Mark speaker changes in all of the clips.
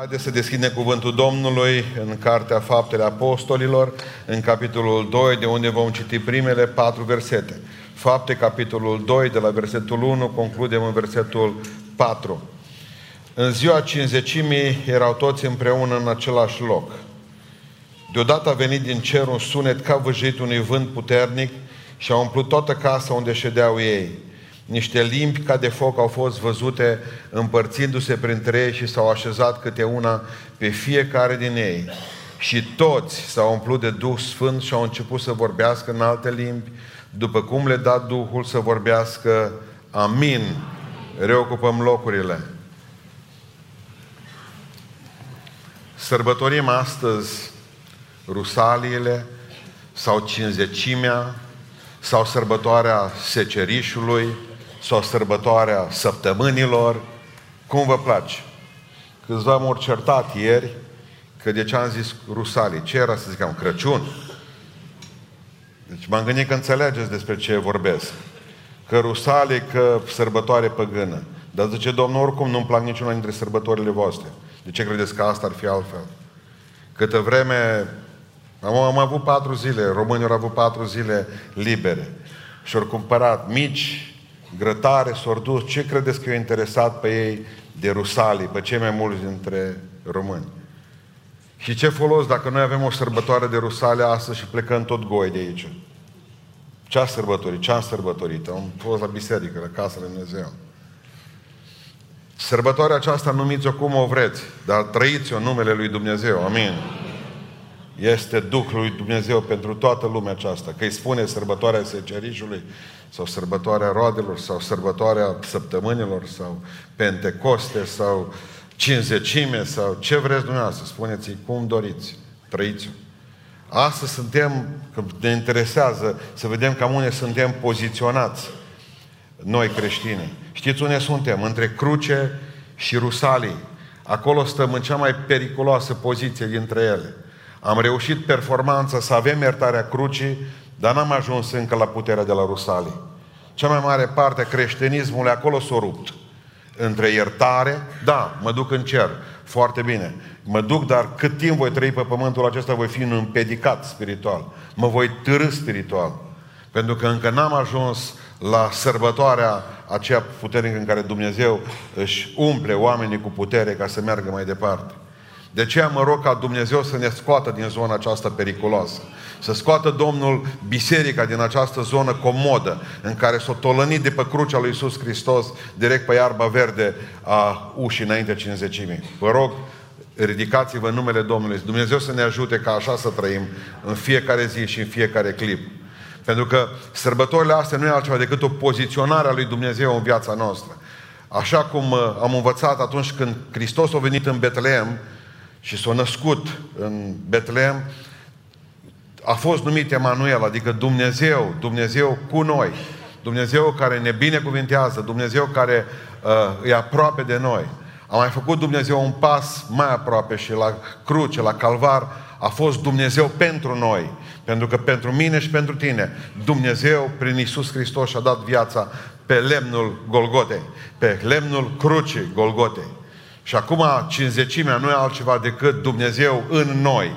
Speaker 1: Haideți să deschidem cuvântul Domnului în Cartea Faptele Apostolilor, în capitolul 2, de unde vom citi primele patru versete. Fapte, capitolul 2, de la versetul 1, concludem în versetul 4. În ziua cinzecimii erau toți împreună în același loc. Deodată a venit din cer un sunet ca văjit unui vânt puternic și a umplut toată casa unde ședeau ei. Niște limbi ca de foc au fost văzute împărțindu-se printre ei și s-au așezat câte una pe fiecare din ei. Și toți s-au umplut de Duh Sfânt și au început să vorbească în alte limbi, după cum le da Duhul să vorbească. Amin. Reocupăm locurile. Sărbătorim astăzi Rusaliile sau cinzecimea sau sărbătoarea secerișului sau sărbătoarea săptămânilor, cum vă place. Câțiva m-au certat ieri că de ce am zis Rusalii, ce era să zicem, Crăciun? Deci m-am gândit că înțelegeți despre ce vorbesc. Că Rusalii, că sărbătoare păgână. Dar zice, Domnul, oricum nu-mi plac niciuna dintre sărbătorile voastre. De ce credeți că asta ar fi altfel? Câtă vreme am, am avut patru zile, românii au avut patru zile libere și au cumpărat mici, grătare, s-au dus. Ce credeți că i-a interesat pe ei de Rusalii, pe cei mai mulți dintre români? Și ce folos dacă noi avem o sărbătoare de Rusale astăzi și plecăm tot goi de aici? Ce a sărbătorit? Ce am sărbătorit? Am fost la biserică, la casa lui Dumnezeu. Sărbătoarea aceasta numiți-o cum o vreți, dar trăiți-o în numele lui Dumnezeu. Amin. Este Duhul lui Dumnezeu pentru toată lumea aceasta. Că îi spune sărbătoarea secerișului sau sărbătoarea roadelor sau sărbătoarea săptămânilor sau Pentecoste sau cinzecime sau ce vreți dumneavoastră, spuneți-i cum doriți, trăiți-o. Astăzi suntem, că ne interesează să vedem cam unde suntem poziționați noi creștini. Știți unde suntem? Între cruce și Rusalii. Acolo stăm în cea mai periculoasă poziție dintre ele. Am reușit performanța să avem iertarea crucii, dar n-am ajuns încă la puterea de la Rusalii. Cea mai mare parte a creștinismului acolo s-a rupt. Între iertare, da, mă duc în cer, foarte bine. Mă duc, dar cât timp voi trăi pe pământul acesta, voi fi un împedicat spiritual. Mă voi târâ spiritual. Pentru că încă n-am ajuns la sărbătoarea aceea puternică în care Dumnezeu își umple oamenii cu putere ca să meargă mai departe. De aceea mă rog ca Dumnezeu să ne scoată din zona aceasta periculoasă. Să scoată Domnul biserica din această zonă comodă în care s-o tolănit de pe crucea lui Iisus Hristos direct pe iarba verde a ușii înainte cinzecimii. Vă rog, ridicați-vă în numele Domnului. Dumnezeu să ne ajute ca așa să trăim în fiecare zi și în fiecare clip. Pentru că sărbătorile astea nu e altceva decât o poziționare a lui Dumnezeu în viața noastră. Așa cum uh, am învățat atunci când Hristos a venit în Betleem și s-a născut în Betleem, a fost numit Emanuel, adică Dumnezeu, Dumnezeu cu noi. Dumnezeu care ne binecuvintează, Dumnezeu care uh, e aproape de noi. A mai făcut Dumnezeu un pas mai aproape și la cruce, la calvar, a fost Dumnezeu pentru noi. Pentru că pentru mine și pentru tine, Dumnezeu, prin Isus Hristos, și-a dat viața pe lemnul Golgotei, pe lemnul crucii Golgotei. Și acum cinzecimea nu e altceva decât Dumnezeu în noi.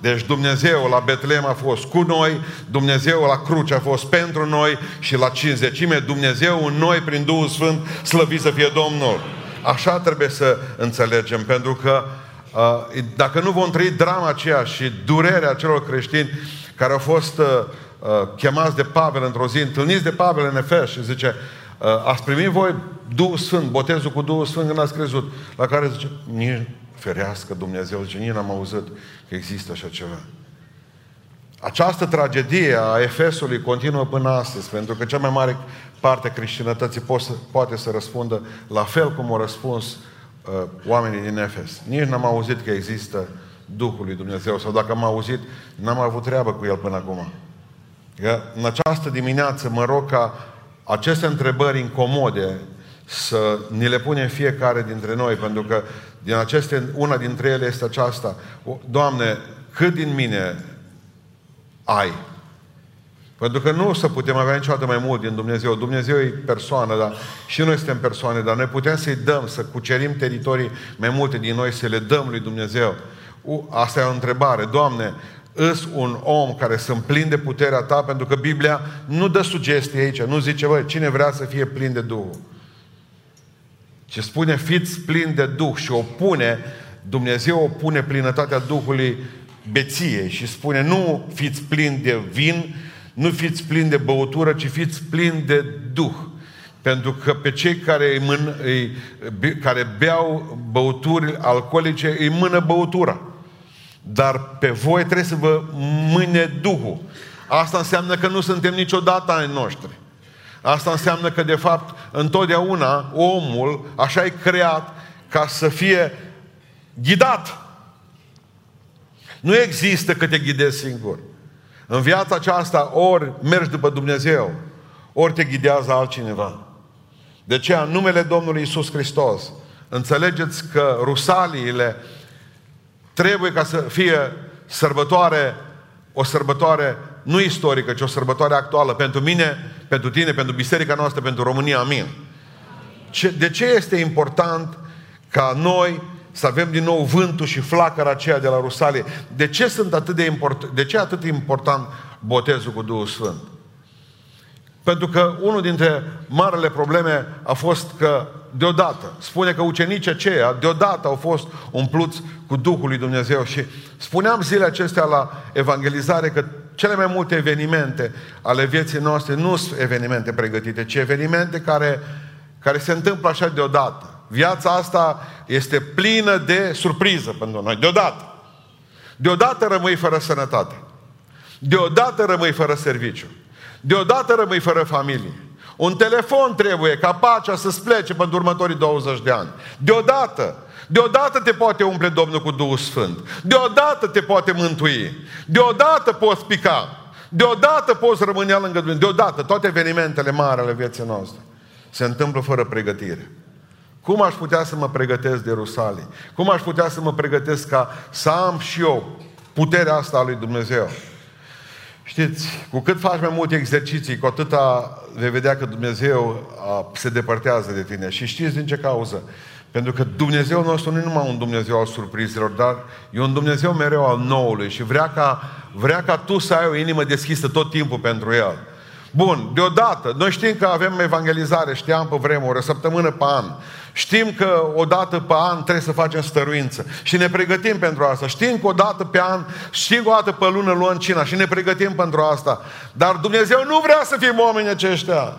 Speaker 1: Deci Dumnezeu la Betlehem a fost cu noi, Dumnezeu la cruce a fost pentru noi și la cinzecime Dumnezeu în noi prin Duhul Sfânt, slăvit să fie Domnul. Așa trebuie să înțelegem, pentru că uh, dacă nu vom trăi drama aceea și durerea celor creștini care au fost uh, uh, chemați de Pavel într-o zi, întâlniți de Pavel în Efes și zice, uh, ați primit voi Duhul Sfânt, botezul cu Duhul Sfânt când ați crezut, la care zice, nici ferească Dumnezeu, zice, nici n-am auzit că există așa ceva. Această tragedie a Efesului continuă până astăzi, pentru că cea mai mare parte a creștinătății poate să răspundă la fel cum au răspuns uh, oamenii din Efes. Nici n-am auzit că există Duhul lui Dumnezeu, sau dacă am auzit, n-am avut treabă cu el până acum. Că în această dimineață mă rog ca aceste întrebări incomode să ni le punem fiecare dintre noi, pentru că din aceste, una dintre ele este aceasta. Doamne, cât din mine ai? Pentru că nu o să putem avea niciodată mai mult din Dumnezeu. Dumnezeu e persoană, dar și noi suntem persoane, dar noi putem să-i dăm, să cucerim teritorii mai multe din noi, să le dăm lui Dumnezeu. Asta e o întrebare. Doamne, îs un om care sunt plin de puterea ta, pentru că Biblia nu dă sugestii aici, nu zice, băi, cine vrea să fie plin de Duhul. Ce spune, fiți plin de Duh și o pune, Dumnezeu o pune plinătatea Duhului beției și spune, nu fiți plin de vin, nu fiți plin de băutură, ci fiți plin de Duh. Pentru că pe cei care, îi mână, îi, care beau băuturi alcoolice îi mână băutura. Dar pe voi trebuie să vă mâne Duhul. Asta înseamnă că nu suntem niciodată ai noștri. Asta înseamnă că, de fapt, întotdeauna omul așa e creat ca să fie ghidat. Nu există că te ghidezi singur. În viața aceasta ori mergi după Dumnezeu, ori te ghidează altcineva. De ce în numele Domnului Isus Hristos, înțelegeți că rusaliile trebuie ca să fie sărbătoare, o sărbătoare nu istorică, ci o sărbătoare actuală pentru mine, pentru tine, pentru biserica noastră, pentru România. Amin. De ce este important ca noi să avem din nou vântul și flacăra aceea de la Rusalie. De ce, sunt atât de, import, de ce atât de important botezul cu Duhul Sfânt? Pentru că unul dintre marele probleme a fost că deodată, spune că ucenicii aceia deodată au fost umpluți cu Duhul lui Dumnezeu și spuneam zilele acestea la evangelizare că cele mai multe evenimente ale vieții noastre nu sunt evenimente pregătite, ci evenimente care, care se întâmplă așa deodată. Viața asta este plină de surpriză pentru noi. Deodată. Deodată rămâi fără sănătate. Deodată rămâi fără serviciu. Deodată rămâi fără familie. Un telefon trebuie ca pacea să-ți plece pentru următorii 20 de ani. Deodată. Deodată te poate umple Domnul cu Duhul Sfânt. Deodată te poate mântui. Deodată poți pica. Deodată poți rămâne lângă Dumnezeu. Deodată toate evenimentele mari ale vieții noastre se întâmplă fără pregătire. Cum aș putea să mă pregătesc de Rusalii? Cum aș putea să mă pregătesc ca să am și eu puterea asta a lui Dumnezeu? Știți, cu cât faci mai multe exerciții, cu atâta vei vedea că Dumnezeu se depărtează de tine. Și știți din ce cauză? Pentru că Dumnezeu nostru nu e numai un Dumnezeu al surprizelor, dar e un Dumnezeu mereu al noului și vrea ca, vrea ca tu să ai o inimă deschisă tot timpul pentru El. Bun, deodată, noi știm că avem evangelizare, știam pe vremuri, o săptămână pe an. Știm că o dată pe an trebuie să facem stăruință și ne pregătim pentru asta. Știm că o dată pe an, știm că o dată pe lună luăm cina și ne pregătim pentru asta. Dar Dumnezeu nu vrea să fim oameni aceștia.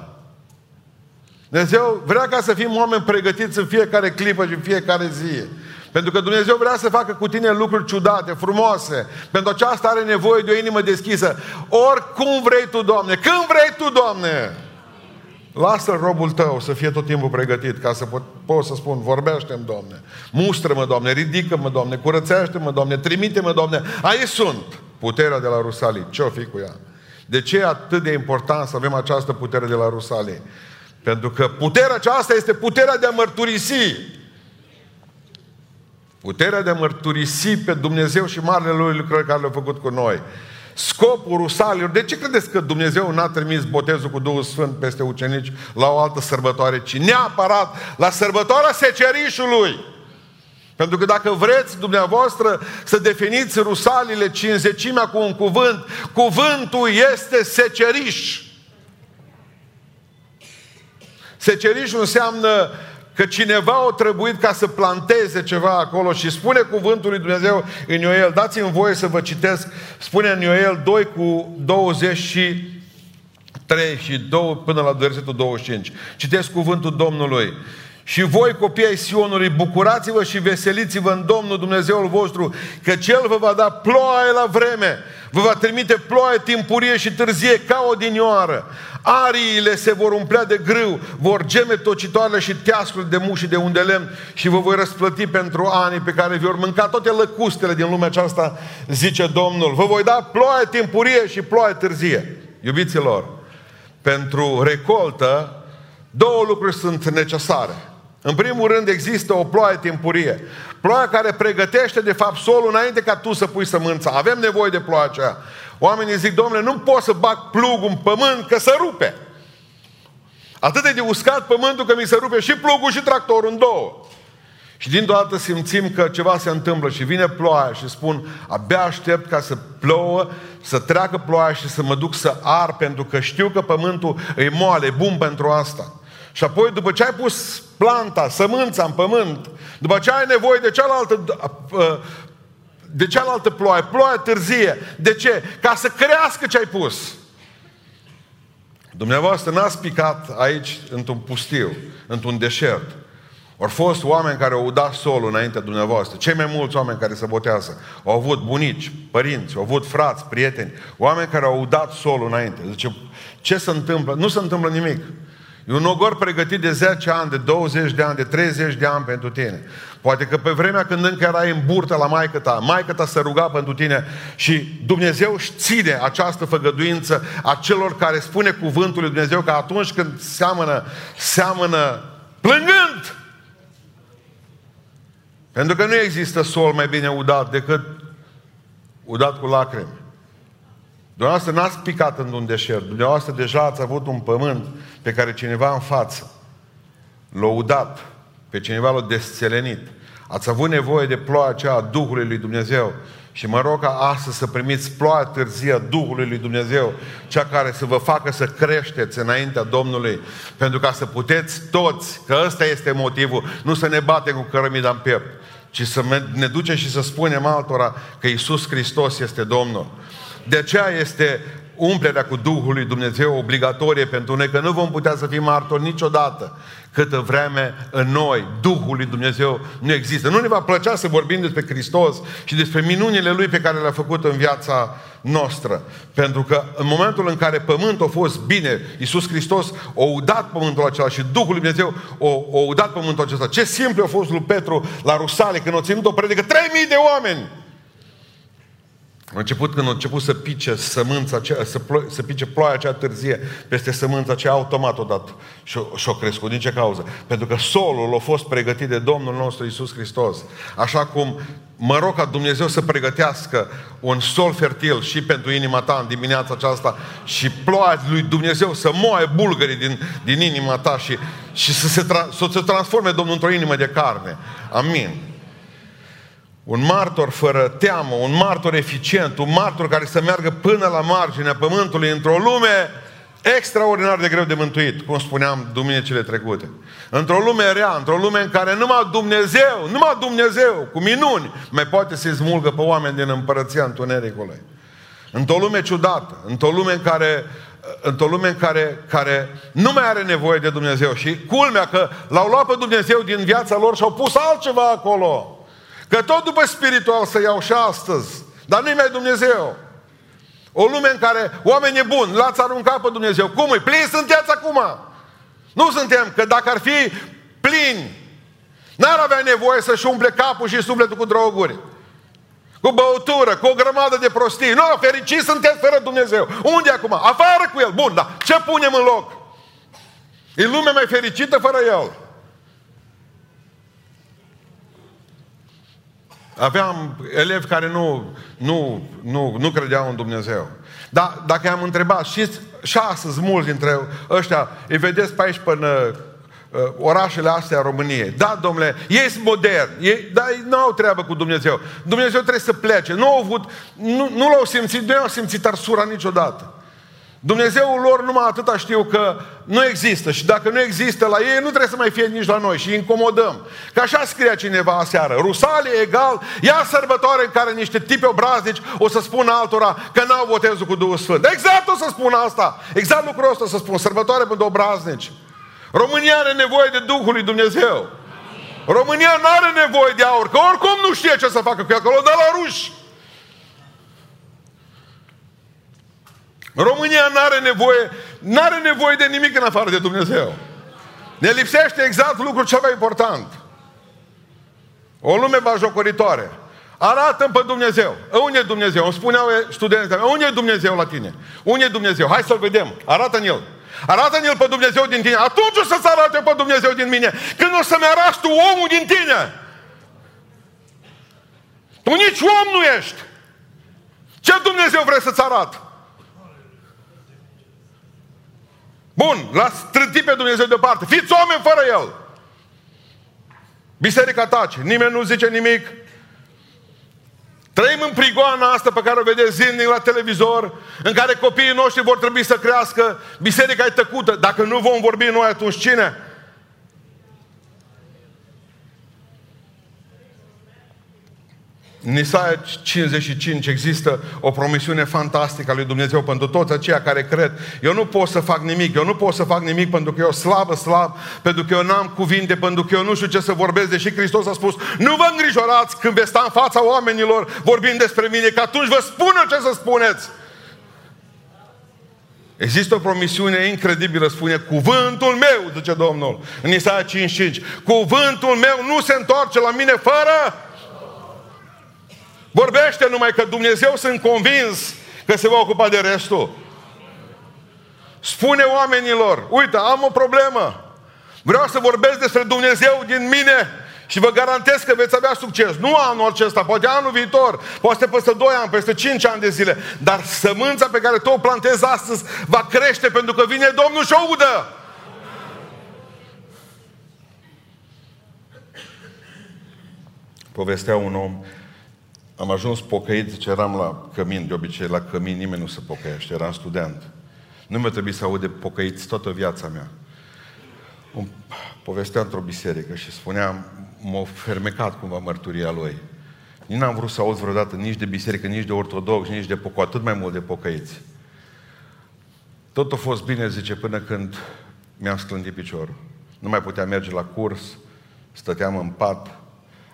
Speaker 1: Dumnezeu vrea ca să fim oameni pregătiți în fiecare clipă și în fiecare zi. Pentru că Dumnezeu vrea să facă cu tine lucruri ciudate, frumoase. Pentru aceasta are nevoie de o inimă deschisă. Oricum vrei tu, Doamne. Când vrei tu, Doamne. Lasă robul tău să fie tot timpul pregătit ca să pot, pot să spun, vorbește-mi, Doamne. Mustră-mă, Doamne, ridică-mă, Doamne, curățește-mă, Doamne, trimite-mă, Doamne. Aici sunt. Puterea de la Rusalii. Ce-o fi cu ea? De ce e atât de important să avem această putere de la Rusalii? Pentru că puterea aceasta este puterea de a mărturisi Puterea de a mărturisi pe Dumnezeu și marele lui lucrări care le-a făcut cu noi. Scopul rusalilor. De ce credeți că Dumnezeu n-a trimis botezul cu Duhul Sfânt peste ucenici la o altă sărbătoare, ci neapărat la sărbătoarea secerișului? Pentru că dacă vreți dumneavoastră să definiți rusalile cinzecimea cu un cuvânt, cuvântul este seceriș. Secerișul înseamnă că cineva a trebuit ca să planteze ceva acolo și spune cuvântul lui Dumnezeu în Ioel. Dați-mi voie să vă citesc, spune în Ioel 2 cu 23 și 2 până la versetul 25. Citesc cuvântul Domnului. Și voi, copii ai Sionului, bucurați-vă și veseliți-vă în Domnul Dumnezeul vostru, că Cel vă va da ploaie la vreme, vă va trimite ploaie timpurie și târzie ca o dinioară. Ariile se vor umplea de grâu, vor geme tocitoarele și teascul de muși de unde lemn și vă voi răsplăti pentru anii pe care vi vor mânca toate lăcustele din lumea aceasta, zice Domnul. Vă voi da ploaie timpurie și ploaie târzie. Iubiților, pentru recoltă, două lucruri sunt necesare. În primul rând există o ploaie timpurie. Ploaia care pregătește, de fapt, solul înainte ca tu să pui sămânța. Avem nevoie de ploaia aceea. Oamenii zic, domnule, nu pot să bag plugul în pământ, că se rupe. Atât de uscat pământul că mi se rupe și plugul și tractorul în două. Și din dată simțim că ceva se întâmplă și vine ploaia și spun, abia aștept ca să plouă, să treacă ploaia și să mă duc să ar, pentru că știu că pământul e moale, e bun pentru asta. Și apoi, după ce ai pus planta, sămânța în pământ, după ce ai nevoie de cealaltă, de cealaltă ploaie, ploaie târzie. De ce? Ca să crească ce ai pus. Dumneavoastră n-ați picat aici într-un pustiu, într-un deșert. Au fost oameni care au udat solul înaintea dumneavoastră. Cei mai mulți oameni care se botează au avut bunici, părinți, au avut frați, prieteni, oameni care au udat solul înainte. Zice, ce se întâmplă? Nu se întâmplă nimic. E un ogor pregătit de 10 ani, de 20 de ani, de 30 de ani pentru tine. Poate că pe vremea când încă erai în burtă la maică ta, maică ta se ruga pentru tine și Dumnezeu își ține această făgăduință a celor care spune cuvântul lui Dumnezeu că atunci când seamănă, seamănă plângând. Pentru că nu există sol mai bine udat decât udat cu lacrimi. Dumneavoastră n-ați picat în un deșert. Dumneavoastră deja ați avut un pământ pe care cineva în față l-a udat, pe cineva l-a desțelenit. Ați avut nevoie de ploaia aceea a Duhului lui Dumnezeu. Și mă rog ca astăzi să primiți ploaia târzie a Duhului lui Dumnezeu, cea care să vă facă să creșteți înaintea Domnului, pentru ca să puteți toți, că ăsta este motivul, nu să ne batem cu cărămida în piept, ci să ne ducem și să spunem altora că Isus Hristos este Domnul. De aceea este umplerea cu Duhul lui Dumnezeu obligatorie pentru noi, că nu vom putea să fim martori niciodată câtă vreme în noi Duhul lui Dumnezeu nu există. Nu ne va plăcea să vorbim despre Hristos și despre minunile Lui pe care le-a făcut în viața noastră. Pentru că în momentul în care pământul a fost bine, Iisus Hristos a udat pământul acela și Duhul lui Dumnezeu a, a udat pământul acesta. Ce simplu a fost lui Petru la Rusale când a ținut o predică 3000 de oameni! A început când a început să pice sămânța aceea, să, plo- să pice ploaia aceea târzie peste sămânța aceea automat odată și și-o crescut. Din ce cauză? Pentru că solul a fost pregătit de Domnul nostru Isus Hristos. Așa cum mă rog ca Dumnezeu să pregătească un sol fertil și pentru inima ta în dimineața aceasta și ploaia lui Dumnezeu să moaie bulgării din, din inima ta și, și să, se tra- să se transforme Domnul într-o inimă de carne. Amin. Un martor fără teamă, un martor eficient, un martor care să meargă până la marginea pământului într-o lume extraordinar de greu de mântuit, cum spuneam duminicile trecute. Într-o lume rea, într-o lume în care numai Dumnezeu, numai Dumnezeu, cu minuni, mai poate să-i smulgă pe oameni din împărăția întunericului. Într-o lume ciudată, într-o lume în care într-o lume în care, care nu mai are nevoie de Dumnezeu și culmea că l-au luat pe Dumnezeu din viața lor și au pus altceva acolo. Că tot după spiritual să iau și astăzi. Dar nu-i mai Dumnezeu. O lume în care oamenii buni l-ați aruncat pe Dumnezeu. Cum e? Plini sunteți acum. Nu suntem, că dacă ar fi plini, n-ar avea nevoie să-și umple capul și sufletul cu droguri. Cu băutură, cu o grămadă de prostii. Nu, fericiți sunteți fără Dumnezeu. Unde acum? Afară cu El. Bun, dar ce punem în loc? E lumea mai fericită fără El. Aveam elevi care nu, nu, nu, nu credeau în Dumnezeu. Dar dacă am întrebat, și, și astăzi mulți dintre ăștia îi vedeți pe aici până uh, orașele astea României. Da, domnule, ei sunt moderni, ei, dar ei nu au treabă cu Dumnezeu. Dumnezeu trebuie să plece. Nu au avut, nu, nu l-au simțit, nu au simțit arsura niciodată. Dumnezeul lor numai atâta știu că nu există și dacă nu există la ei, nu trebuie să mai fie nici la noi și îi incomodăm. Că așa scria cineva aseară. Rusalii egal, ia sărbătoare în care niște tipi obraznici o să spună altora că n-au botezul cu Duhul Sfânt. Exact o să spun asta. Exact lucrul ăsta să spun. Sărbătoare pentru obraznici. România are nevoie de Duhul lui Dumnezeu. România nu are nevoie de aur, că oricum nu știe ce să facă cu acolo, de la ruși. România nu are nevoie, nu are nevoie de nimic în afară de Dumnezeu. Ne lipsește exact lucrul cel mai important. O lume bajocoritoare. Arată-mi pe Dumnezeu. Unde e Dumnezeu? Îmi spuneau studenții unde e Dumnezeu la tine? Unde e Dumnezeu? Hai să-L vedem. Arată-mi El. Arată-mi pe Dumnezeu din tine. Atunci o să-ți arate pe Dumnezeu din mine. Când o să-mi arăți tu omul din tine. Tu nici om nu ești. Ce Dumnezeu vrea să-ți arată? Bun, l-ați trântit pe Dumnezeu deoparte. Fiți oameni fără El. Biserica tace, nimeni nu zice nimic. Trăim în prigoana asta pe care o vedeți zilnic la televizor, în care copiii noștri vor trebui să crească, biserica e tăcută. Dacă nu vom vorbi noi, atunci cine? În Isaia 55 există o promisiune fantastică a lui Dumnezeu pentru toți aceia care cred. Eu nu pot să fac nimic, eu nu pot să fac nimic pentru că eu slabă, slab, pentru că eu n-am cuvinte, pentru că eu nu știu ce să vorbesc, deși Hristos a spus, nu vă îngrijorați când veți sta în fața oamenilor vorbind despre mine, că atunci vă spun ce să spuneți. Există o promisiune incredibilă, spune cuvântul meu, zice Domnul, în Isaia 55. Cuvântul meu nu se întoarce la mine fără Vorbește numai că Dumnezeu sunt convins că se va ocupa de restul. Spune oamenilor, uite, am o problemă. Vreau să vorbesc despre Dumnezeu din mine și vă garantez că veți avea succes. Nu anul acesta, poate anul viitor, poate peste 2 ani, peste 5 ani de zile. Dar sămânța pe care tu o plantezi astăzi va crește pentru că vine Domnul și o udă. Povestea un om am ajuns pocăit, zice, eram la cămin, de obicei la cămin nimeni nu se pocăiește, eram student. Nu mi-a trebuit să aud de pocăiți toată viața mea. Un, povestea într-o biserică și spunea, m-a fermecat cumva mărturia lui. Nici n-am vrut să aud vreodată nici de biserică, nici de ortodox, nici de poco, atât mai mult de pocăiți. Tot a fost bine, zice, până când mi-am sclândit piciorul. Nu mai puteam merge la curs, stăteam în pat,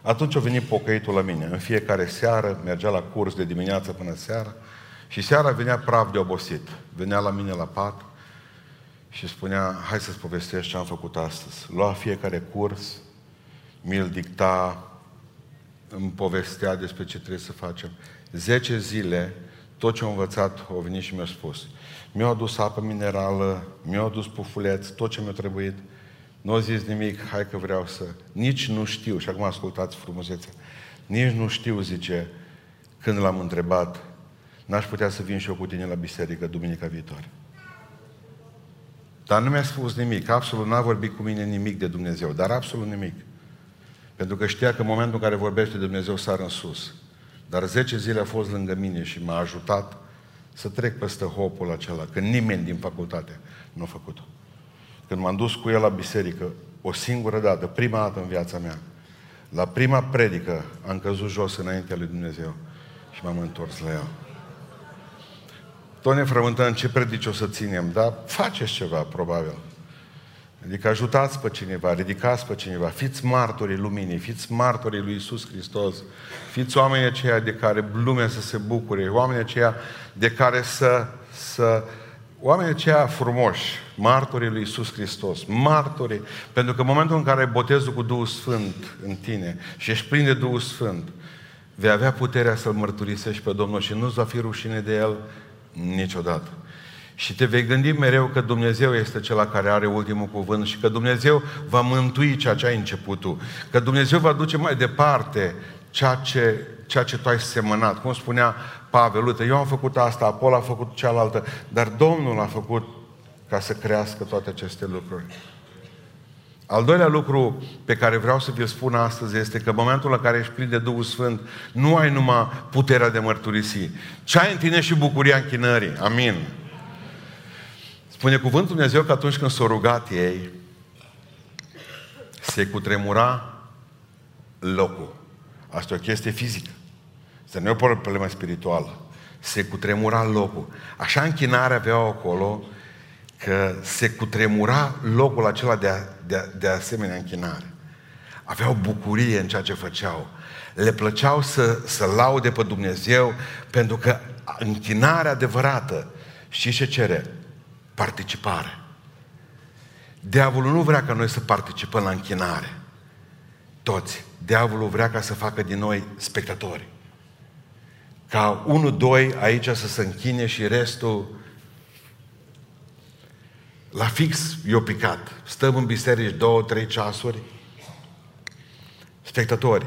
Speaker 1: atunci a venit pocăitul la mine. În fiecare seară mergea la curs de dimineață până seara și seara venea praf de obosit. Venea la mine la pat și spunea, hai să-ți povestesc ce am făcut astăzi. Lua fiecare curs, mi-l dicta, îmi povestea despre ce trebuie să facem. Zece zile, tot ce am învățat, au venit și mi-a spus. Mi-au adus apă minerală, mi-au adus pufuleț, tot ce mi-a trebuit. Nu a zis nimic, hai că vreau să... Nici nu știu, și acum ascultați frumusețea, nici nu știu, zice, când l-am întrebat, n-aș putea să vin și eu cu tine la biserică duminica viitoare. Dar nu mi-a spus nimic, absolut n-a vorbit cu mine nimic de Dumnezeu, dar absolut nimic. Pentru că știa că în momentul în care vorbește de Dumnezeu sar în sus. Dar 10 zile a fost lângă mine și m-a ajutat să trec peste hopul acela, că nimeni din facultate nu a făcut-o. Când m-am dus cu el la biserică, o singură dată, prima dată în viața mea, la prima predică am căzut jos înaintea lui Dumnezeu și m-am întors la el. Tot ne frământăm ce predici o să ținem, dar faceți ceva, probabil. Adică ajutați pe cineva, ridicați pe cineva, fiți martorii luminii, fiți martorii lui Isus Hristos, fiți oamenii aceia de care lumea să se bucure, oamenii aceia de care să, să oamenii aceia frumoși, martorii lui Isus Hristos, martorii, pentru că în momentul în care botezul cu Duhul Sfânt în tine și ești plin de Duhul Sfânt, vei avea puterea să-L mărturisești pe Domnul și nu-ți va fi rușine de El niciodată. Și te vei gândi mereu că Dumnezeu este cel care are ultimul cuvânt și că Dumnezeu va mântui ceea ce ai început tu. Că Dumnezeu va duce mai departe ceea ce, ceea ce tu ai semănat. Cum spunea Pavel, uite, eu am făcut asta, Apol a făcut cealaltă, dar Domnul a făcut ca să crească toate aceste lucruri. Al doilea lucru pe care vreau să vi-l spun astăzi este că în momentul în care ești plin de Duhul Sfânt, nu ai numai puterea de mărturisi, ci ai în tine și bucuria închinării. Amin. Spune cuvântul Dumnezeu că atunci când s-au rugat ei, se cutremura locul. Asta e o chestie fizică. Asta nu e o problemă spirituală. Se cutremura locul. Așa închinare aveau acolo că se cutremura locul acela de, a, de, a, de asemenea închinare. Aveau bucurie în ceea ce făceau. Le plăceau să, să laude pe Dumnezeu pentru că închinarea adevărată, știți ce cere? Participare. Diavolul nu vrea ca noi să participăm la închinare. Toți. Diavolul vrea ca să facă din noi spectatori. Ca unul, doi aici să se închine și restul la fix eu picat. Stăm în biserici două, trei ceasuri. Spectatori.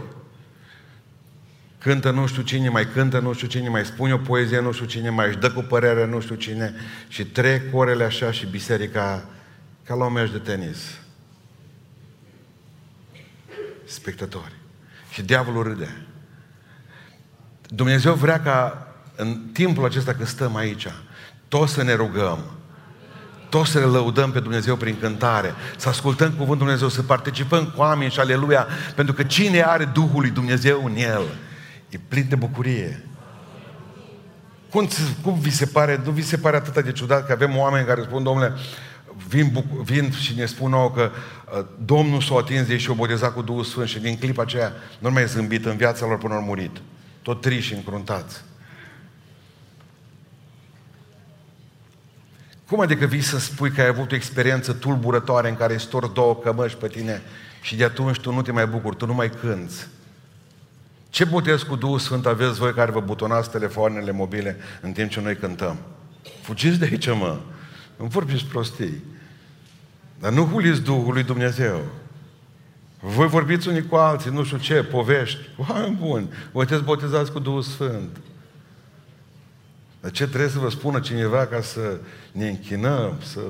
Speaker 1: cântă nu știu cine, mai cântă nu știu cine, mai spune o poezie nu știu cine, mai își dă cu părere nu știu cine și trec orele așa și biserica ca la un meci de tenis. Spectatori. Și diavolul râde. Dumnezeu vrea ca în timpul acesta când stăm aici, toți să ne rugăm, toți să ne lăudăm pe Dumnezeu prin cântare, să ascultăm cuvântul Dumnezeu, să participăm cu oameni și aleluia, pentru că cine are Duhul lui Dumnezeu în el, e plin de bucurie. Cum, cum vi se pare, nu vi se pare atât de ciudat că avem oameni care spun, domnule, vin, buc- vin și ne spun nouă că uh, Domnul s-a atins de și o botezat cu Duhul Sfânt și din clipa aceea nu mai zâmbit în viața lor până au murit. Tot triși și încruntați. Cum adică vii să spui că ai avut o experiență tulburătoare în care stor două cămăși pe tine și de atunci tu nu te mai bucuri, tu nu mai cânți? Ce botez cu Duhul Sfânt aveți voi care vă butonați telefoanele mobile în timp ce noi cântăm? Fugiți de aici, mă! Nu vorbiți prostii. Dar nu huliți Duhul lui Dumnezeu. Voi vorbiți unii cu alții, nu știu ce, povești. Oameni buni, voi te botezați cu Duhul Sfânt. Dar ce trebuie să vă spună cineva ca să ne închinăm, să...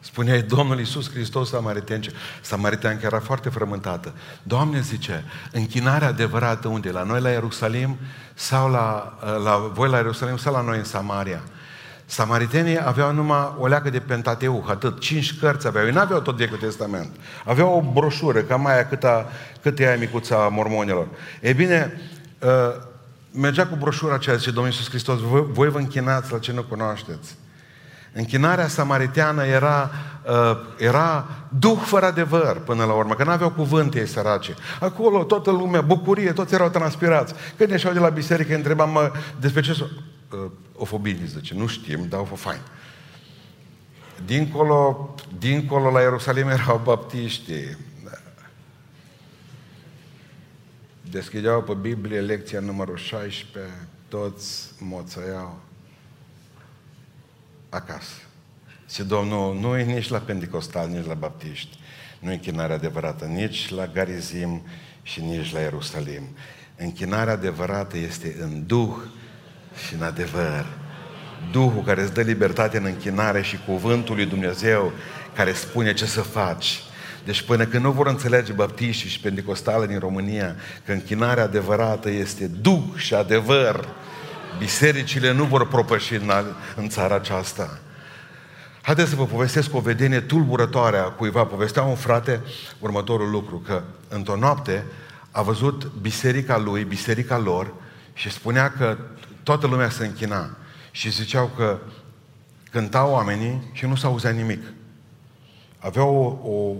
Speaker 1: Spunea Domnul Iisus Hristos Samaritean, Samaritean care era foarte frământată. Doamne, zice, închinarea adevărată unde? La noi la Ierusalim sau la, la voi la Ierusalim sau la noi în Samaria? Samaritenii aveau numai o leacă de Pentateuch, atât, cinci cărți aveau. Ei n-aveau tot Vechiul Testament. Aveau o broșură, cam aia câta, cât e aia micuța mormonilor. Ei bine, uh, mergea cu broșura aceea, zice Domnul Iisus Hristos, voi, voi vă închinați la ce nu cunoașteți. Închinarea samariteană era, uh, era duh fără adevăr până la urmă, că n-aveau cuvânt ei sărace. Acolo toată lumea, bucurie, toți erau transpirați. Când ieșeau de la biserică, întrebam mă, despre ce uh, ofobini, zice, nu știm, dar o fain. Dincolo, dincolo la Ierusalim erau baptiști. Deschideau pe Biblie lecția numărul 16, toți moțăiau acasă. Și Domnul nu e nici la Pentecostal, nici la Baptiști. Nu e închinarea adevărată, nici la Garizim și nici la Ierusalim. Închinarea adevărată este în Duh și în adevăr. Duhul care îți dă libertate în închinare și cuvântul lui Dumnezeu care spune ce să faci. Deci până când nu vor înțelege baptiștii și pentecostale din România că închinarea adevărată este Duh și adevăr, bisericile nu vor propăși în, în țara aceasta. Haideți să vă povestesc o vedenie tulburătoare a cuiva. Povestea un frate următorul lucru, că într-o noapte a văzut biserica lui, biserica lor și spunea că toată lumea se închina și ziceau că cântau oamenii și nu s-auzea nimic. Aveau o, o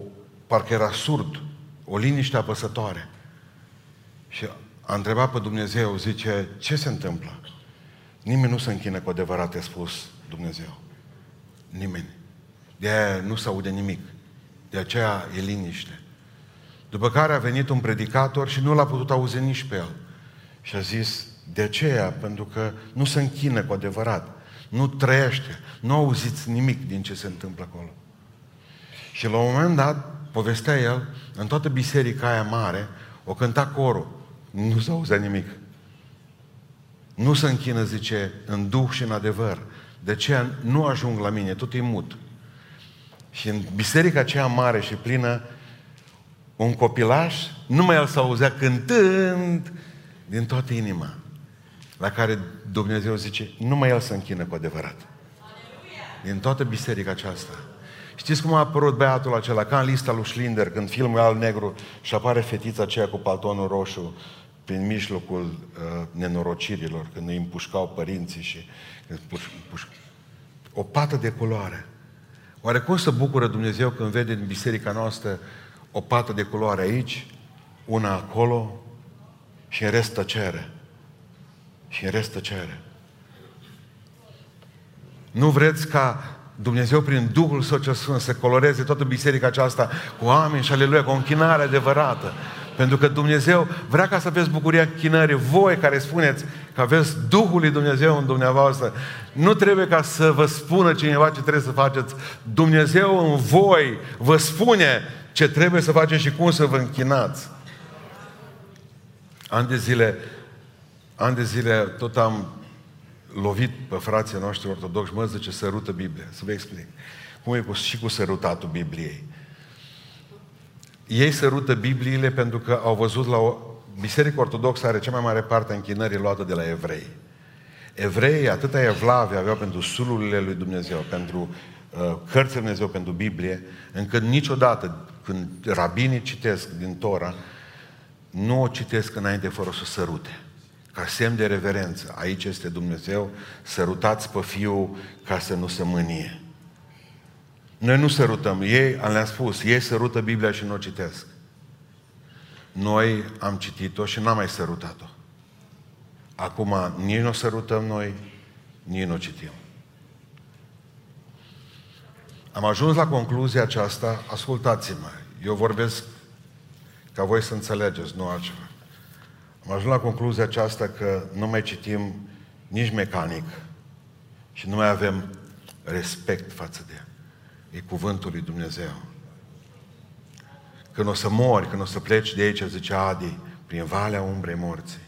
Speaker 1: parcă era surd, o liniște apăsătoare. Și a întrebat pe Dumnezeu, zice, ce se întâmplă? Nimeni nu se închină cu adevărat, a spus Dumnezeu. Nimeni. De aia nu se aude nimic. De aceea e liniște. După care a venit un predicator și nu l-a putut auzi nici pe el. Și a zis, de aceea, pentru că nu se închină cu adevărat. Nu trăiește. Nu auziți nimic din ce se întâmplă acolo. Și la un moment dat, povestea el, în toată biserica aia mare, o cânta corul. Nu se auzea nimic. Nu se închină, zice, în duh și în adevăr. De aceea nu ajung la mine, tot e mut. Și în biserica aceea mare și plină, un copilaș, numai el s auzea cântând din toată inima. La care Dumnezeu zice, numai el se închină cu adevărat. Din toată biserica aceasta. Știți cum a apărut beatul acela? Ca în lista lui Schlinder, când filmul e al negru și apare fetița aceea cu paltonul roșu prin mijlocul uh, nenorocirilor, când îi împușcau părinții și puș, puș, o pată de culoare. Oare cum să bucură Dumnezeu când vede în biserica noastră o pată de culoare aici, una acolo și în rest tăcere? Și în rest tăcere. Nu vreți ca Dumnezeu prin Duhul Său cel Sfânt să coloreze toată biserica aceasta cu oameni și aleluia, cu o închinare adevărată. Pentru că Dumnezeu vrea ca să aveți bucuria închinării. Voi care spuneți că aveți Duhul lui Dumnezeu în dumneavoastră, nu trebuie ca să vă spună cineva ce trebuie să faceți. Dumnezeu în voi vă spune ce trebuie să faceți și cum să vă închinați. An de zile, an de zile tot am lovit pe frații noștri ortodoxi, mă zice, sărută Biblia. Să vă explic. Cum e cu, și cu sărutatul Bibliei. Ei sărută Bibliile pentru că au văzut la o... Biserica Ortodoxă are cea mai mare parte a închinării luată de la evrei. Evreii, atâta evlave aveau pentru sulurile lui Dumnezeu, pentru uh, cărțile lui Dumnezeu, pentru Biblie, încât niciodată, când rabinii citesc din Tora, nu o citesc înainte fără să sărute. Ca semn de reverență. Aici este Dumnezeu, sărutați pe Fiul ca să nu se mânie. Noi nu sărutăm. Ei, le-am spus, ei sărută Biblia și nu o citesc. Noi am citit-o și n-am mai sărutat-o. Acum nici nu o sărutăm noi, nici nu o citim. Am ajuns la concluzia aceasta, ascultați-mă, eu vorbesc ca voi să înțelegeți, nu altceva. Am ajuns la concluzia aceasta că nu mai citim nici mecanic și nu mai avem respect față de ea. E cuvântul lui Dumnezeu. Când o să mori, când o să pleci de aici, zice Adi, prin valea umbrei morții,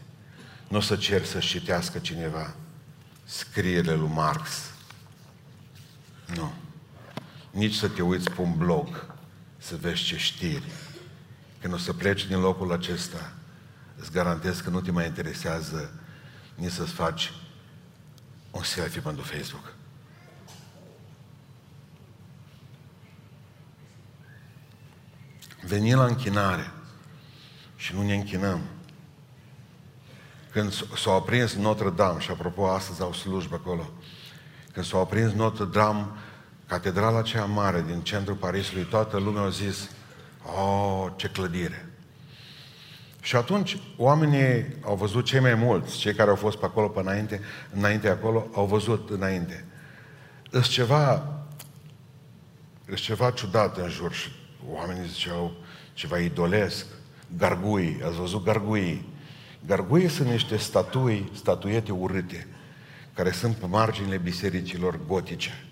Speaker 1: nu o să cer să citească cineva scrierile lui Marx. Nu. Nici să te uiți pe un blog, să vezi ce știri. Când o să pleci din locul acesta, îți garantez că nu te mai interesează nici să-ți faci un selfie pentru Facebook. Veni la închinare și nu ne închinăm. Când s-a aprins Notre-Dame, și apropo, astăzi au slujbă acolo, când s-a aprins Notre-Dame, catedrala aceea mare din centrul Parisului, toată lumea a zis, oh, ce clădire! Și atunci oamenii au văzut cei mai mulți, cei care au fost pe acolo pe înainte, înainte acolo, au văzut înainte. Îs ceva, îs ceva ciudat în jur și oamenii ziceau ceva idolesc, gargui, ați văzut gargui. Gargui sunt niște statui, statuete urâte, care sunt pe marginile bisericilor gotice.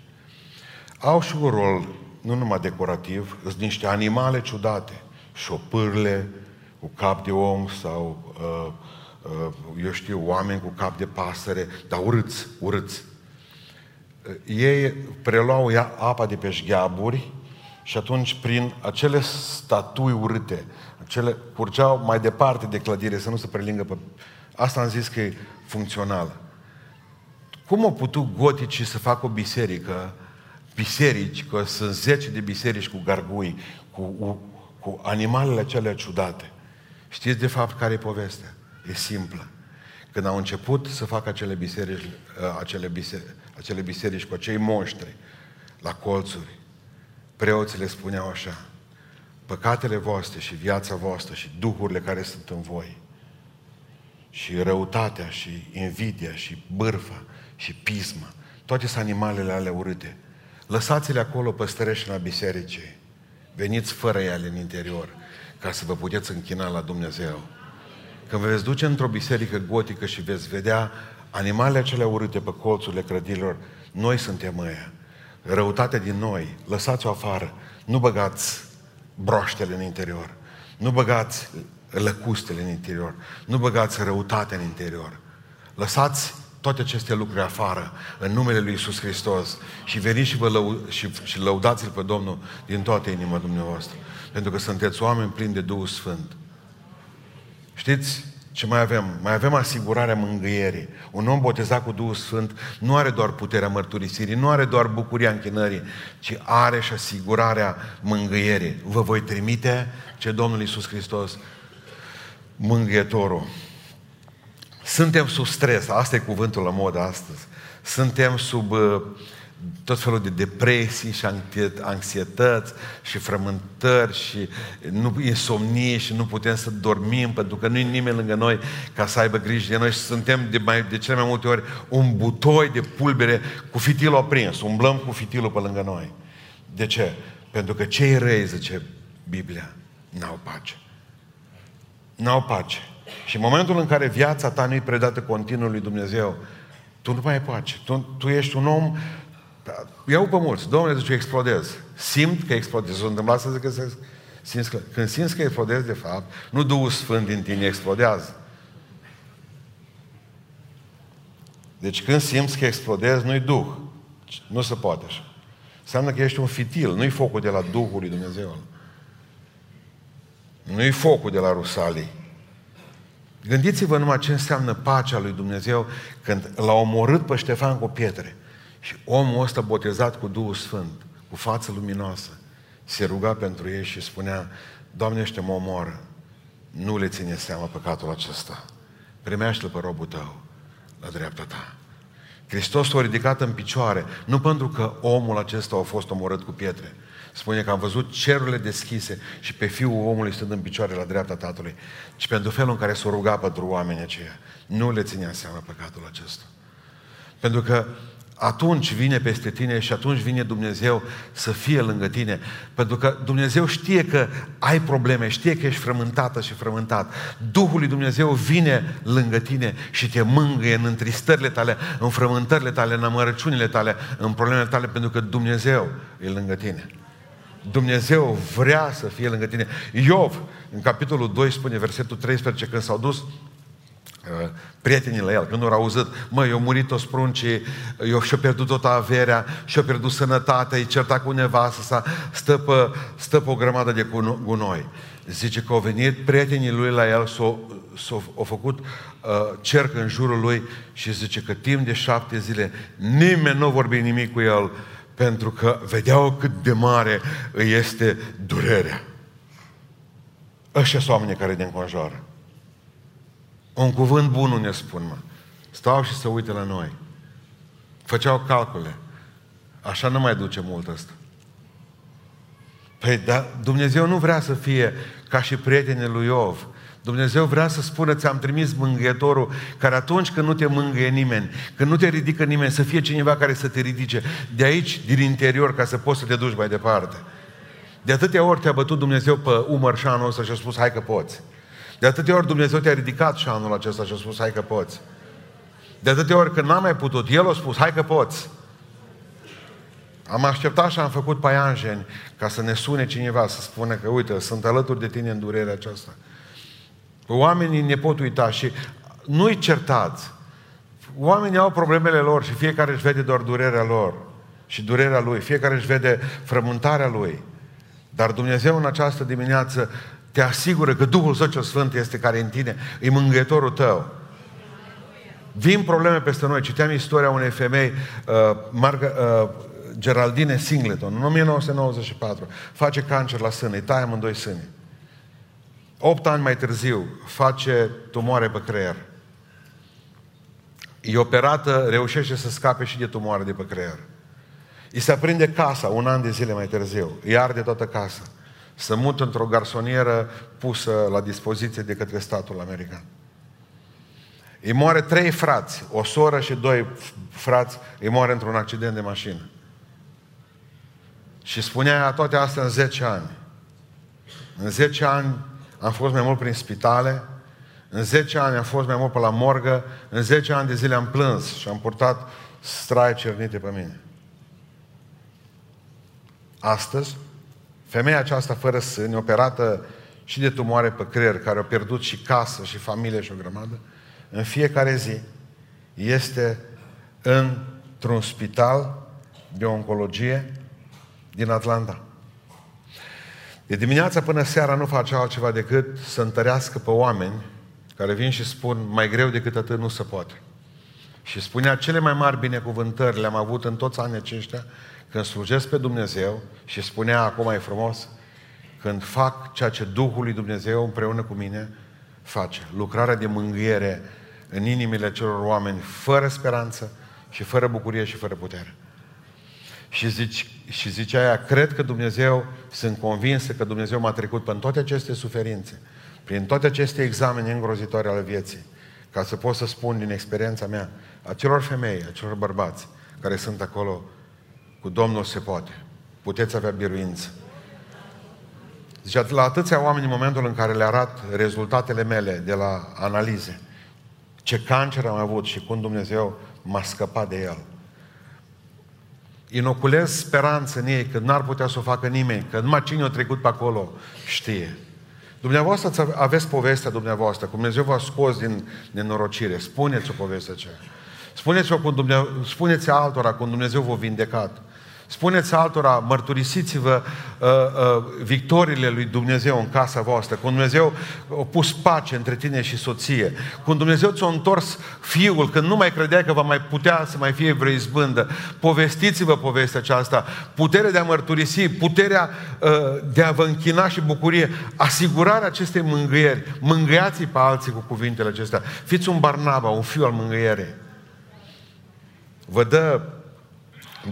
Speaker 1: Au și un rol, nu numai decorativ, sunt niște animale ciudate, șopârle cu cap de om sau, uh, uh, eu știu, oameni cu cap de pasăre, dar urâți, urâți. Uh, ei preluau apa de pe șgheaburi și atunci, prin acele statui urâte, acele curgeau mai departe de clădire, să nu se prelingă pe... Asta am zis că e funcțională. Cum au putut goticii să facă o biserică, biserici, că sunt zece de biserici cu gargui, cu, cu, cu animalele acelea ciudate? Știți de fapt care e povestea? E simplă. Când au început să facă acele biserici, acele biserici, acele biserici cu acei monștri la colțuri, preoții le spuneau așa, păcatele voastre și viața voastră și duhurile care sunt în voi și răutatea și invidia și bârfa și pisma, toate sunt animalele ale urâte. Lăsați-le acolo păstărești la bisericii. Veniți fără ele în interior ca să vă puteți închina la Dumnezeu. Când vă veți duce într-o biserică gotică și veți vedea animalele acelea urâte pe colțurile clădirilor, noi suntem ăia răutatea din noi, lăsați-o afară. Nu băgați broaștele în interior. Nu băgați lăcustele în interior. Nu băgați răutatea în interior. Lăsați toate aceste lucruri afară, în numele Lui Isus Hristos și veniți și, vă lau- și, și lăudați-L pe Domnul din toată inima dumneavoastră. Pentru că sunteți oameni plini de Duhul Sfânt. Știți? Ce mai avem? Mai avem asigurarea mângâierii. Un om botezat cu Duhul Sfânt nu are doar puterea mărturisirii, nu are doar bucuria închinării, ci are și asigurarea mângâierii. Vă voi trimite, ce Domnul Iisus Hristos, mângâietorul. Suntem sub stres, asta e cuvântul la modă astăzi. Suntem sub uh, tot felul de depresii și anxietăți și frământări și nu insomnie și nu putem să dormim pentru că nu e nimeni lângă noi ca să aibă grijă de noi și suntem de, mai, de cele mai multe ori un butoi de pulbere cu fitilul aprins, umblăm cu fitilul pe lângă noi. De ce? Pentru că cei răi, zice Biblia, n-au pace. n-au pace. Și în momentul în care viața ta nu-i predată continuu lui Dumnezeu, tu nu mai ai pace. Tu, tu ești un om Iau pe mulți. Domnule, zice, explodez. Simt că explodez. S-a întâmplat să zic că se, simți că, când simți că explodezi, de fapt, nu Duhul Sfânt din tine explodează. Deci când simți că explodezi, nu-i Duh. Nu se poate așa. Înseamnă că ești un fitil, nu-i focul de la Duhul lui Dumnezeu. Nu-i focul de la Rusalii. Gândiți-vă numai ce înseamnă pacea lui Dumnezeu când l-a omorât pe Ștefan cu pietre. Și omul ăsta botezat cu Duhul Sfânt, cu față luminoasă, se ruga pentru ei și spunea, Doamne, ăștia mă omoară. Nu le ține seama păcatul acesta. Primește-l pe robul tău la dreapta ta. Hristos s-a ridicat în picioare, nu pentru că omul acesta a fost omorât cu pietre. Spune că am văzut cerurile deschise și pe Fiul omului stând în picioare la dreapta Tatălui, ci pentru felul în care s-a rugat pentru oamenii aceia. Nu le ținea seama păcatul acesta. Pentru că atunci vine peste tine și atunci vine Dumnezeu să fie lângă tine. Pentru că Dumnezeu știe că ai probleme, știe că ești frământată și frământat. Duhul lui Dumnezeu vine lângă tine și te mângâie în întristările tale, în frământările tale, în amărăciunile tale, în problemele tale, pentru că Dumnezeu e lângă tine. Dumnezeu vrea să fie lângă tine. Iov, în capitolul 2, spune versetul 13, când s-au dus Uh, prietenii la el, când au auzit, mă, eu murit toți pruncii, eu și-a pierdut toată averea, și-a pierdut sănătatea, e certat cu nevastă sa, stă pe, stă pe o grămadă de gunoi. Zice că au venit prietenii lui la el, s-au, s-au, făcut uh, cerc în jurul lui și zice că timp de șapte zile nimeni nu vorbi nimic cu el pentru că vedeau cât de mare îi este durerea. Ăștia sunt oamenii care ne înconjoară. Un cuvânt bun ne spun, mă. Stau și să uite la noi. Făceau calcule. Așa nu mai duce mult ăsta. Păi, da, Dumnezeu nu vrea să fie ca și prietenii lui Iov. Dumnezeu vrea să spună, ți-am trimis mângâietorul, care atunci când nu te mângâie nimeni, când nu te ridică nimeni, să fie cineva care să te ridice de aici, din interior, ca să poți să te duci mai departe. De atâtea ori te-a bătut Dumnezeu pe umăr și anul ăsta și a spus, hai că poți. De atâtea ori Dumnezeu te-a ridicat și anul acesta și a spus, hai că poți. De atâtea ori când n-am mai putut, El a spus, hai că poți. Am așteptat și am făcut paianjeni ca să ne sune cineva, să spună că, uite, sunt alături de tine în durerea aceasta. Oamenii ne pot uita și nu-i certați. Oamenii au problemele lor și fiecare își vede doar durerea lor și durerea lui. Fiecare își vede frământarea lui. Dar Dumnezeu în această dimineață te asigură că Duhul Său cel Sfânt este care în tine, e mângâietorul tău. Vin probleme peste noi. Citeam istoria unei femei, uh, Marga, uh, Geraldine Singleton, în 1994. Face cancer la sân. îi taie amândoi sânii. 8 ani mai târziu face tumoare pe creier. E operată, reușește să scape și de tumoare de pe creier. Îi se aprinde casa un an de zile mai târziu. Îi arde toată casa. Să mută într-o garsonieră pusă la dispoziție de către statul american. Îi moare trei frați, o soră și doi frați, îi moare într-un accident de mașină. Și spunea toate astea în 10 ani. În 10 ani am fost mai mult prin spitale, în 10 ani am fost mai mult pe la morgă, în 10 ani de zile am plâns și am purtat straie cernite pe mine. Astăzi, Femeia aceasta fără sâni, operată și de tumoare pe creier, care a pierdut și casă, și familie, și o grămadă, în fiecare zi este într-un spital de oncologie din Atlanta. De dimineața până seara nu face altceva decât să întărească pe oameni care vin și spun mai greu decât atât nu se poate. Și spunea cele mai mari binecuvântări le-am avut în toți anii aceștia când slujesc pe Dumnezeu și spunea acum mai frumos, când fac ceea ce Duhul lui Dumnezeu împreună cu mine face, lucrarea de mângâiere în inimile celor oameni fără speranță și fără bucurie și fără putere. Și, zici, și zicea aia, cred că Dumnezeu, sunt convinsă că Dumnezeu m-a trecut prin toate aceste suferințe, prin toate aceste examene îngrozitoare ale vieții, ca să pot să spun din experiența mea, acelor femei, acelor bărbați care sunt acolo cu Domnul se poate. Puteți avea biruință. Zice, la atâția oameni în momentul în care le arat rezultatele mele de la analize, ce cancer am avut și cum Dumnezeu m-a scăpat de el. Inoculez speranță în ei că n-ar putea să o facă nimeni, că numai cine a trecut pe acolo știe. Dumneavoastră aveți povestea dumneavoastră, cum Dumnezeu v-a scos din nenorocire. Spuneți o poveste aceea. Spuneți-o cu Dumnezeu, spuneți altora cum Dumnezeu v-a vindecat. Spuneți altora, mărturisiți-vă uh, uh, victoriile lui Dumnezeu în casa voastră, cum Dumnezeu a pus pace între tine și soție, cum Dumnezeu ți-a întors fiul când nu mai credea că va mai putea să mai fie vreo izbândă. Povestiți-vă povestea aceasta, puterea de a mărturisi, puterea uh, de a vă închina și bucurie, asigurarea acestei mângâieri. Mângâiați pe alții cu cuvintele acestea. Fiți un Barnaba, un fiu al mângâierii. Vă dă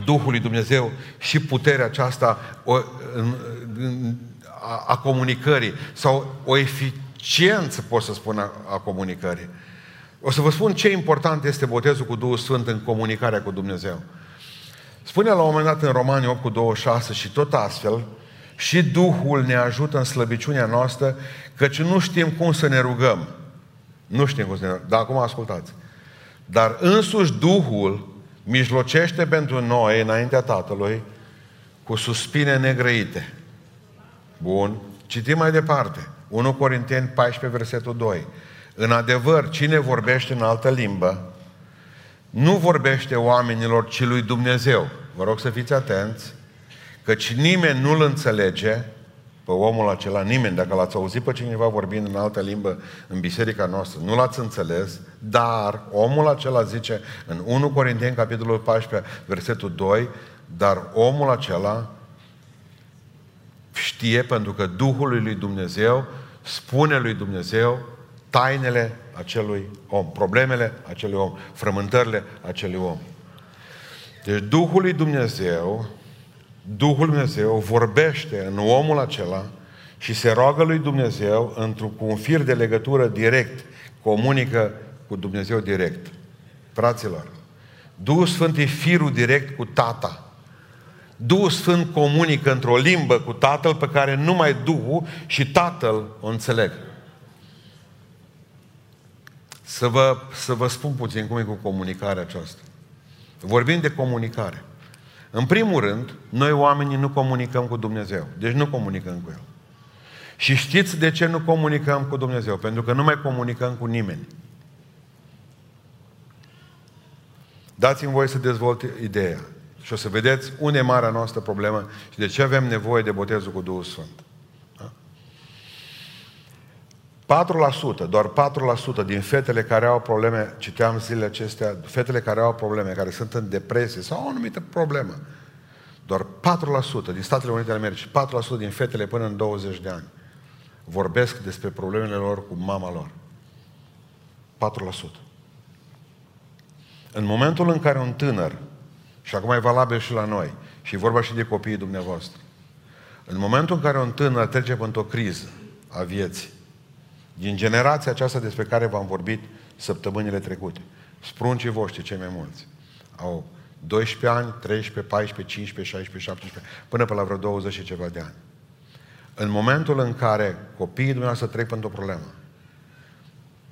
Speaker 1: Duhul lui Dumnezeu și puterea aceasta o, în, în, a, a comunicării sau o eficiență, pot să spun, a, a comunicării. O să vă spun ce important este botezul cu Duhul Sfânt în comunicarea cu Dumnezeu. Spune la un moment dat în Romani 8 cu 26 și tot astfel, și Duhul ne ajută în slăbiciunea noastră, căci nu știm cum să ne rugăm. Nu știm cum să ne rugăm. Dar acum ascultați. Dar însuși Duhul mijlocește pentru noi înaintea Tatălui cu suspine negrăite. Bun. Citim mai departe. 1 Corinteni 14, versetul 2. În adevăr, cine vorbește în altă limbă, nu vorbește oamenilor, ci lui Dumnezeu. Vă rog să fiți atenți, căci nimeni nu-l înțelege pe omul acela, nimeni, dacă l-ați auzit pe cineva vorbind în altă limbă în biserica noastră, nu l-ați înțeles, dar omul acela zice în 1 Corinteni, capitolul 14, versetul 2, dar omul acela știe pentru că Duhul lui Dumnezeu spune lui Dumnezeu tainele acelui om, problemele acelui om, frământările acelui om. Deci Duhul lui Dumnezeu Duhul Dumnezeu vorbește în omul acela și se roagă lui Dumnezeu într-un, cu un fir de legătură direct, comunică cu Dumnezeu direct. Fraților, Duhul Sfânt e firul direct cu Tata. Duhul Sfânt comunică într-o limbă cu Tatăl pe care numai Duhul și Tatăl o înțeleg. Să vă, să vă spun puțin cum e cu comunicarea aceasta. Vorbim de comunicare. În primul rând, noi oamenii nu comunicăm cu Dumnezeu. Deci nu comunicăm cu El. Și știți de ce nu comunicăm cu Dumnezeu? Pentru că nu mai comunicăm cu nimeni. Dați-mi voie să dezvolt ideea. Și o să vedeți unde e marea noastră problemă și de ce avem nevoie de botezul cu Duhul Sfânt. 4%, doar 4% din fetele care au probleme, citeam zilele acestea, fetele care au probleme, care sunt în depresie sau au o anumită problemă, doar 4% din Statele Unite ale Americii, 4% din fetele până în 20 de ani vorbesc despre problemele lor cu mama lor. 4%. În momentul în care un tânăr, și acum e valabil și la noi, și e vorba și de copiii dumneavoastră, în momentul în care un tânăr trece într-o criză a vieții, din generația aceasta despre care v-am vorbit săptămânile trecute. Spruncii voștri, cei mai mulți, au 12 ani, 13, 14, 15, 16, 17, până pe la vreo 20 și ceva de ani. În momentul în care copiii dumneavoastră trec pentru o problemă,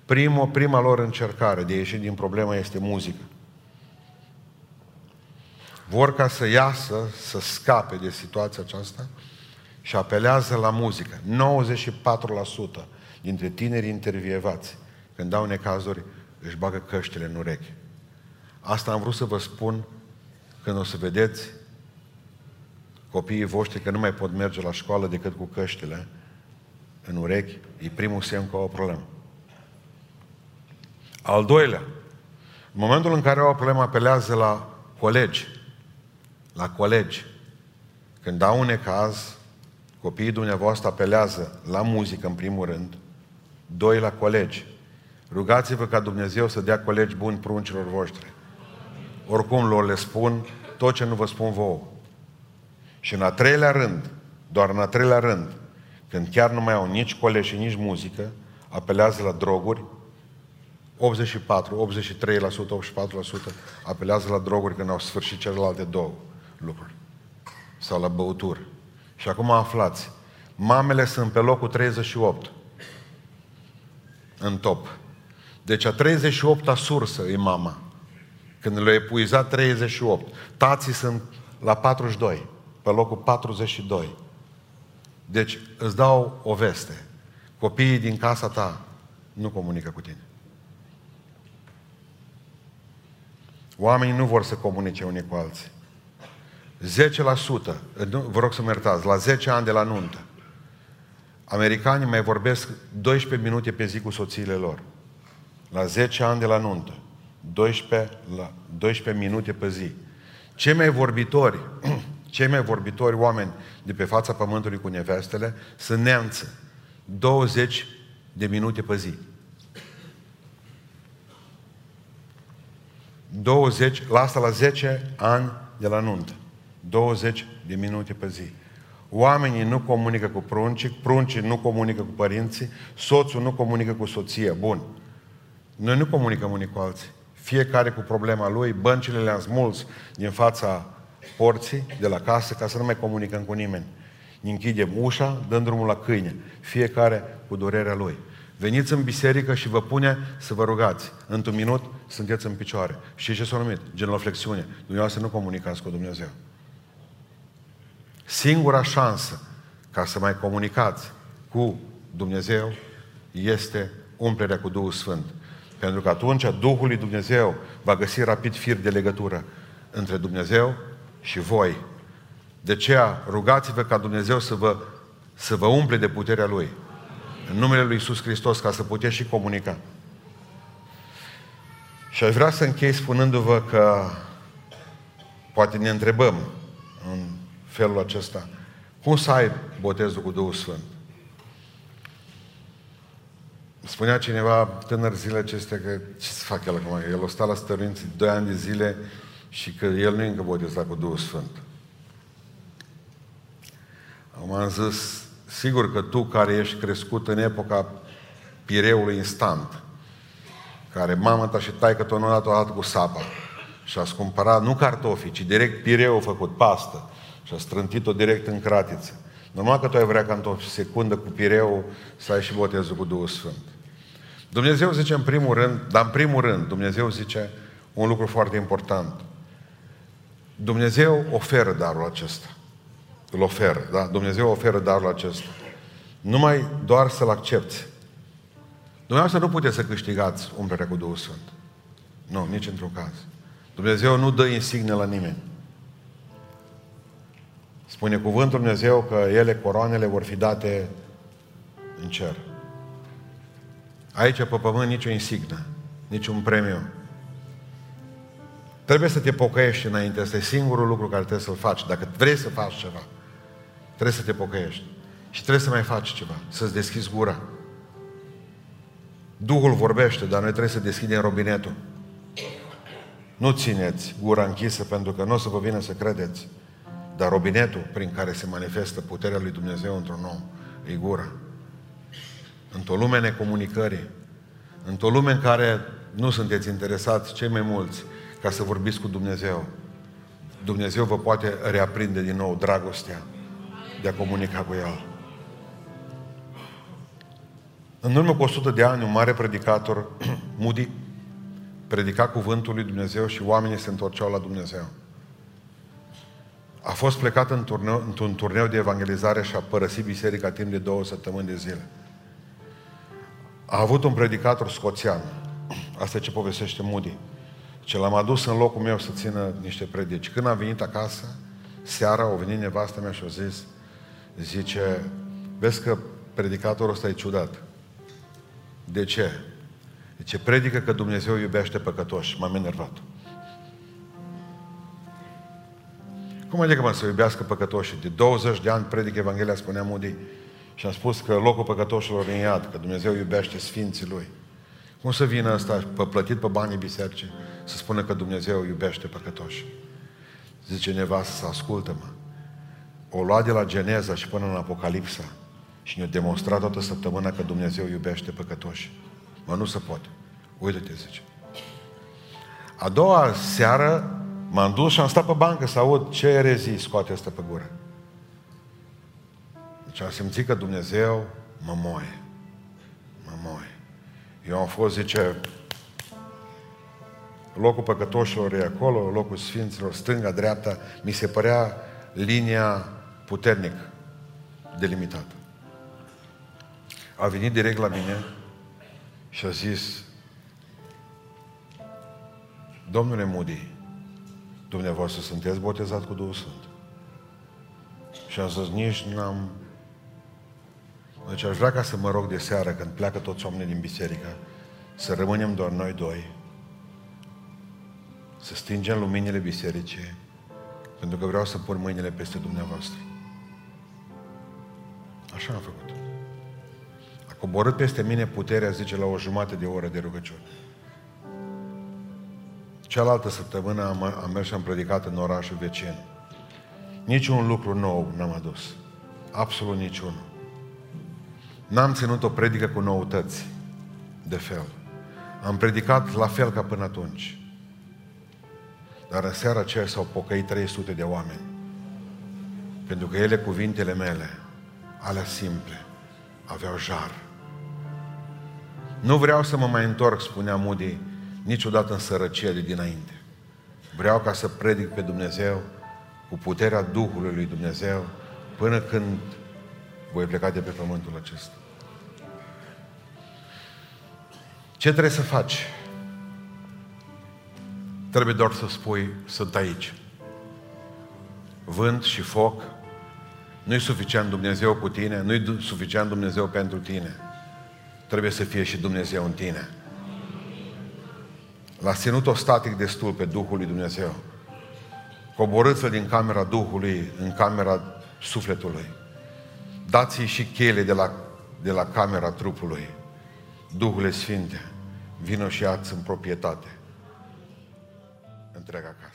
Speaker 1: prima, prima lor încercare de a ieși din problemă este muzică. Vor ca să iasă, să scape de situația aceasta și apelează la muzică. 94% dintre tinerii intervievați, când dau necazuri, își bagă căștile în urechi. Asta am vrut să vă spun când o să vedeți copiii voștri că nu mai pot merge la școală decât cu căștile în urechi, e primul semn că au o problemă. Al doilea, în momentul în care au o problemă, apelează la colegi, la colegi. Când dau un necaz, copiii dumneavoastră apelează la muzică în primul rând, Doi la colegi. Rugați-vă ca Dumnezeu să dea colegi buni pruncilor voștri. Oricum lor le spun tot ce nu vă spun vouă. Și în a treilea rând, doar în a treilea rând, când chiar nu mai au nici colegi și nici muzică, apelează la droguri, 84, 83%, 84% apelează la droguri când au sfârșit celelalte două lucruri. Sau la băuturi. Și acum aflați, Mamele sunt pe locul 38 în top. Deci a 38-a sursă e mama. Când le-a epuizat 38. Tații sunt la 42, pe locul 42. Deci îți dau o veste. Copiii din casa ta nu comunică cu tine. Oamenii nu vor să comunice unii cu alții. 10%, vă rog să mă iertați, la 10 ani de la nuntă, americanii mai vorbesc 12 minute pe zi cu soțiile lor. La 10 ani de la nuntă, 12, la 12 minute pe zi. Cei mai vorbitori, cei mai vorbitori oameni de pe fața pământului cu nevestele sunt neamță. 20 de minute pe zi. 20, la asta la 10 ani de la nuntă. 20 de minute pe zi. Oamenii nu comunică cu pruncii, pruncii nu comunică cu părinții, soțul nu comunică cu soția. Bun. Noi nu comunicăm unii cu alții. Fiecare cu problema lui, băncile le-am smuls din fața porții de la casă ca să nu mai comunicăm cu nimeni. Ne închidem ușa, dăm drumul la câine. Fiecare cu durerea lui. Veniți în biserică și vă pune să vă rugați. Într-un minut sunteți în picioare. Și ce s-a numit? Genoflexiune. Dumneavoastră nu comunicați cu Dumnezeu. Singura șansă ca să mai comunicați cu Dumnezeu este umplerea cu Duhul Sfânt. Pentru că atunci Duhul lui Dumnezeu va găsi rapid fir de legătură între Dumnezeu și voi. De aceea rugați-vă ca Dumnezeu să vă, să vă umple de puterea Lui. În numele Lui Iisus Hristos, ca să puteți și comunica. Și aș vrea să închei spunându-vă că poate ne întrebăm în felul acesta. Cum să ai botezul cu Duhul Sfânt? Spunea cineva tânăr zile acestea că ce să fac el acum? El o sta la stărinți doi ani de zile și că el nu e încă botezat cu Duhul Sfânt. Am am zis, sigur că tu care ești crescut în epoca pireului instant, care mama ta și taică tot nu dat o dată cu sapa și a cumpărat nu cartofi, ci direct pireu făcut, pastă, și a strântit-o direct în cratiță. Normal că tu ai vrea ca într-o secundă cu pireu să ai și botezul cu Duhul Sfânt. Dumnezeu zice în primul rând, dar în primul rând, Dumnezeu zice un lucru foarte important. Dumnezeu oferă darul acesta. Îl oferă, da? Dumnezeu oferă darul acesta. Numai doar să-l accepti. Dumneavoastră nu puteți să câștigați umplerea cu Duhul Sfânt. Nu, nici într-un caz. Dumnezeu nu dă insigne la nimeni. Spune cuvântul Dumnezeu că ele, coroanele, vor fi date în cer. Aici, pe pământ, nicio insignă, niciun premiu. Trebuie să te pocăiești înainte. Este singurul lucru care trebuie să-l faci. Dacă vrei să faci ceva, trebuie să te pocăiești. Și trebuie să mai faci ceva. Să-ți deschizi gura. Duhul vorbește, dar noi trebuie să deschidem robinetul. Nu țineți gura închisă pentru că nu o să vă vină să credeți. Dar robinetul prin care se manifestă puterea lui Dumnezeu într-un om e gura. Într-o lume necomunicării, într-o lume în care nu sunteți interesați cei mai mulți ca să vorbiți cu Dumnezeu, Dumnezeu vă poate reaprinde din nou dragostea de a comunica cu El. În urmă cu 100 de ani, un mare predicator, Moody, predica cuvântul lui Dumnezeu și oamenii se întorceau la Dumnezeu. A fost plecat în turneu, într-un turneu de evangelizare și a părăsit biserica timp de două săptămâni de zile. A avut un predicator scoțian. Asta e ce povestește Moody. Ce l-am adus în locul meu să țină niște predici. Când am venit acasă, seara, au venit nevastă mea și au zis, zice, vezi că predicatorul ăsta e ciudat. De ce? Zice, predică că Dumnezeu iubește păcătoși. M-am enervat. Cum adică mă să iubească păcătoșii? De 20 de ani predic Evanghelia, spunea Moody, și am spus că locul păcătoșilor e în iad, că Dumnezeu iubește Sfinții Lui. Cum să vină ăsta pe plătit pe banii bisericii să spună că Dumnezeu iubește păcătoși? Zice nevastă să ascultă-mă. O lua de la Geneza și până în Apocalipsa și ne-a demonstrat toată săptămâna că Dumnezeu iubește păcătoși. Mă, nu se poate. Uită-te, zice. A doua seară M-am dus și am stat pe bancă să aud ce erezii scoate asta pe gură. Și am simțit că Dumnezeu mă moaie. Mă moaie. Eu am fost, zice, locul păcătoșilor e acolo, locul sfinților, stânga, dreapta, mi se părea linia puternic delimitată. A venit direct la mine și a zis, Domnule Moody, dumneavoastră sunteți botezat cu Duhul Sfânt. Și am zis, nici n-am... Deci aș vrea ca să mă rog de seară, când pleacă toți oamenii din biserică, să rămânem doar noi doi, să stingem luminile bisericii, pentru că vreau să pun mâinile peste dumneavoastră. Așa am făcut. A coborât peste mine puterea, zice, la o jumătate de oră de rugăciune. Cealaltă săptămână am, am mers și am predicat în orașul vecin. Niciun lucru nou n-am adus. Absolut niciunul. N-am ținut o predică cu noutăți de fel. Am predicat la fel ca până atunci. Dar în seara aceea s-au pocăit 300 de oameni. Pentru că ele, cuvintele mele, alea simple, aveau jar. Nu vreau să mă mai întorc, spunea Moody, niciodată în sărăcie de dinainte. Vreau ca să predic pe Dumnezeu cu puterea Duhului lui Dumnezeu până când voi pleca de pe pământul acesta. Ce trebuie să faci? Trebuie doar să spui, sunt aici. Vânt și foc, nu-i suficient Dumnezeu cu tine, nu-i suficient Dumnezeu pentru tine. Trebuie să fie și Dumnezeu în tine. L-a ținut-o static destul pe Duhul lui Dumnezeu. Coborâți-l din camera Duhului în camera sufletului. Dați-i și chele de la, de la camera trupului. Duhule Sfinte, vină și ați în proprietate. Întreaga casă.